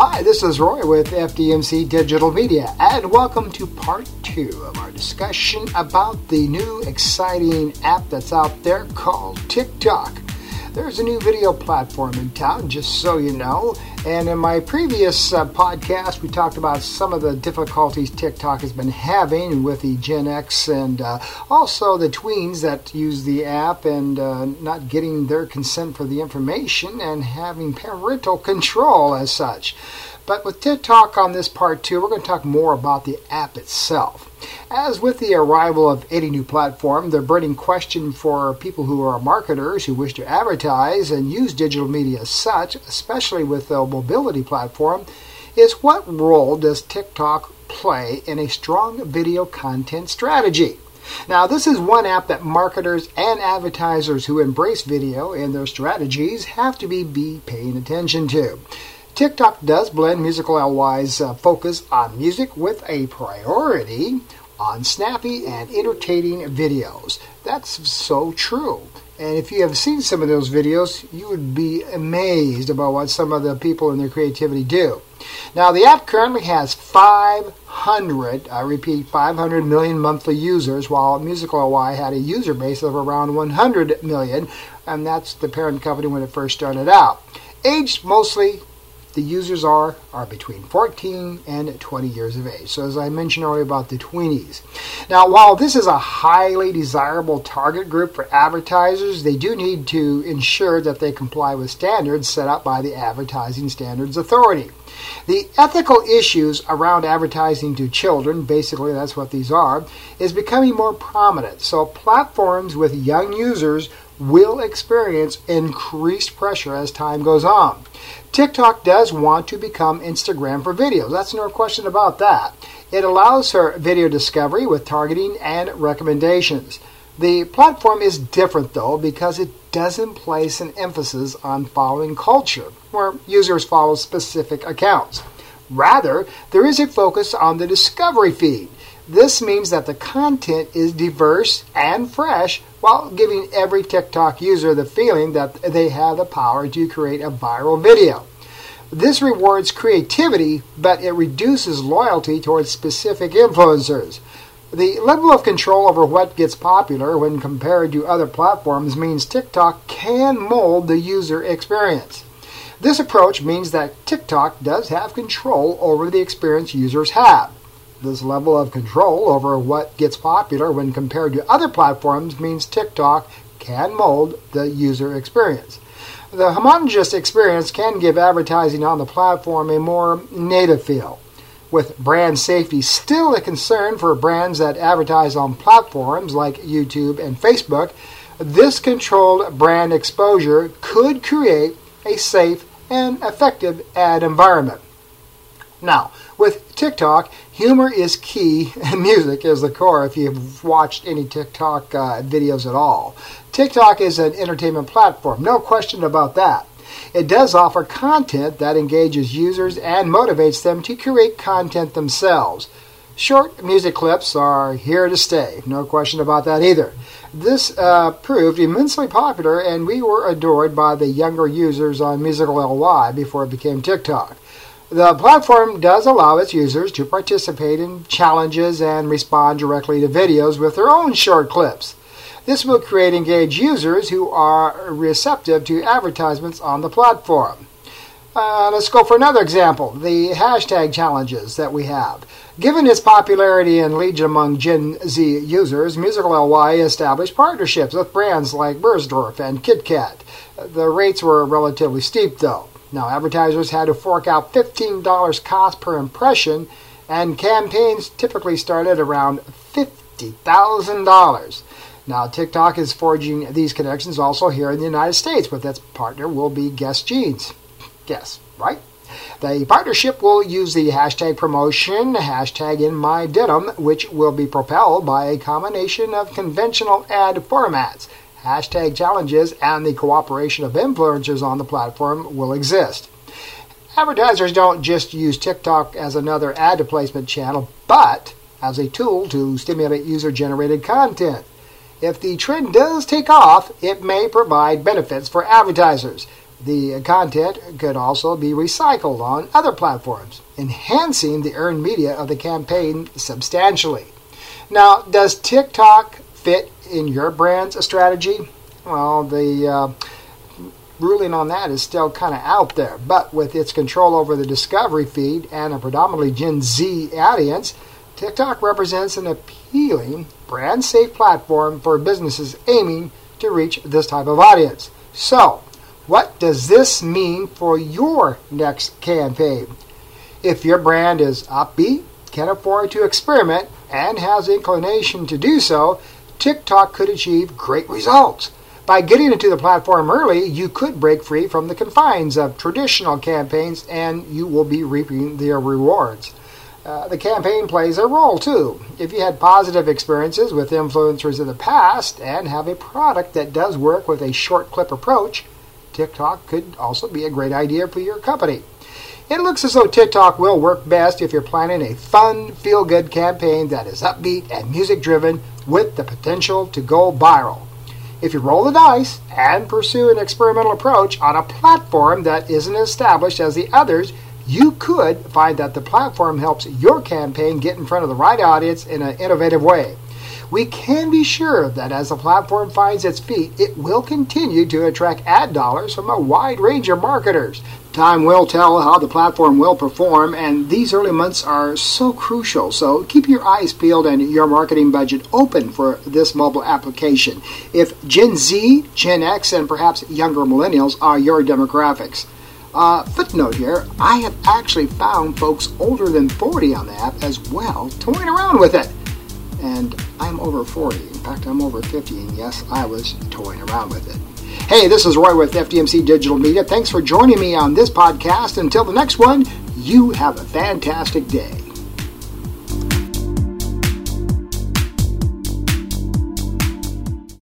Hi, this is Roy with FDMC Digital Media, and welcome to part two of our discussion about the new exciting app that's out there called TikTok. There's a new video platform in town, just so you know. And in my previous uh, podcast, we talked about some of the difficulties TikTok has been having with the Gen X and uh, also the tweens that use the app and uh, not getting their consent for the information and having parental control as such. But with TikTok on this part two, we're going to talk more about the app itself. As with the arrival of any new platform, the burning question for people who are marketers who wish to advertise and use digital media as such, especially with the mobility platform, is what role does TikTok play in a strong video content strategy? Now, this is one app that marketers and advertisers who embrace video in their strategies have to be, be paying attention to. TikTok does blend Musical LY's uh, focus on music with a priority on snappy and entertaining videos. That's so true. And if you have seen some of those videos, you would be amazed about what some of the people in their creativity do. Now, the app currently has 500, I repeat, 500 million monthly users, while Musical LY had a user base of around 100 million, and that's the parent company when it first started out. Aged mostly the users are are between 14 and 20 years of age. So as I mentioned earlier about the tweenies. Now, while this is a highly desirable target group for advertisers, they do need to ensure that they comply with standards set up by the Advertising Standards Authority. The ethical issues around advertising to children, basically that's what these are, is becoming more prominent. So platforms with young users will experience increased pressure as time goes on. TikTok does want to become Instagram for videos. That's no question about that. It allows for video discovery with targeting and recommendations. The platform is different though because it doesn't place an emphasis on following culture, where users follow specific accounts. Rather, there is a focus on the discovery feed. This means that the content is diverse and fresh while giving every TikTok user the feeling that they have the power to create a viral video. This rewards creativity, but it reduces loyalty towards specific influencers. The level of control over what gets popular when compared to other platforms means TikTok can mold the user experience. This approach means that TikTok does have control over the experience users have. This level of control over what gets popular when compared to other platforms means TikTok can mold the user experience. The homogenous experience can give advertising on the platform a more native feel. With brand safety still a concern for brands that advertise on platforms like YouTube and Facebook, this controlled brand exposure could create a safe and effective ad environment. Now, with TikTok, humor is key and music is the core if you've watched any TikTok uh, videos at all. TikTok is an entertainment platform, no question about that. It does offer content that engages users and motivates them to create content themselves. Short music clips are here to stay, no question about that either. This uh, proved immensely popular, and we were adored by the younger users on Musical.ly before it became TikTok. The platform does allow its users to participate in challenges and respond directly to videos with their own short clips. This will create engaged users who are receptive to advertisements on the platform. Uh, let's go for another example the hashtag challenges that we have. Given its popularity and legion among Gen Z users, Musical LY established partnerships with brands like Bergdorf and KitKat. The rates were relatively steep, though. Now, advertisers had to fork out $15 cost per impression, and campaigns typically started around $50,000. Now, TikTok is forging these connections also here in the United States, with its partner will be Guess Jeans. Guess, right? The partnership will use the hashtag promotion, hashtag in my denim, which will be propelled by a combination of conventional ad formats hashtag challenges, and the cooperation of influencers on the platform will exist. Advertisers don't just use TikTok as another ad placement channel, but as a tool to stimulate user generated content. If the trend does take off, it may provide benefits for advertisers. The content could also be recycled on other platforms, enhancing the earned media of the campaign substantially. Now, does TikTok fit in your brand's strategy? Well, the uh, ruling on that is still kind of out there, but with its control over the discovery feed and a predominantly Gen Z audience, TikTok represents an appealing, brand safe platform for businesses aiming to reach this type of audience. So, what does this mean for your next campaign? If your brand is upbeat, can afford to experiment, and has inclination to do so, TikTok could achieve great results. By getting into the platform early, you could break free from the confines of traditional campaigns and you will be reaping their rewards. Uh, the campaign plays a role too. If you had positive experiences with influencers in the past and have a product that does work with a short clip approach, TikTok could also be a great idea for your company. It looks as though TikTok will work best if you're planning a fun, feel good campaign that is upbeat and music driven with the potential to go viral. If you roll the dice and pursue an experimental approach on a platform that isn't established as the others, you could find that the platform helps your campaign get in front of the right audience in an innovative way. We can be sure that as the platform finds its feet, it will continue to attract ad dollars from a wide range of marketers. Time will tell how the platform will perform, and these early months are so crucial. So keep your eyes peeled and your marketing budget open for this mobile application. If Gen Z, Gen X, and perhaps younger millennials are your demographics, uh, footnote here, I have actually found folks older than 40 on the app as well toying around with it. And I'm over 40. In fact, I'm over 50, and yes, I was toying around with it. Hey, this is Roy with FDMC Digital Media. Thanks for joining me on this podcast. Until the next one, you have a fantastic day.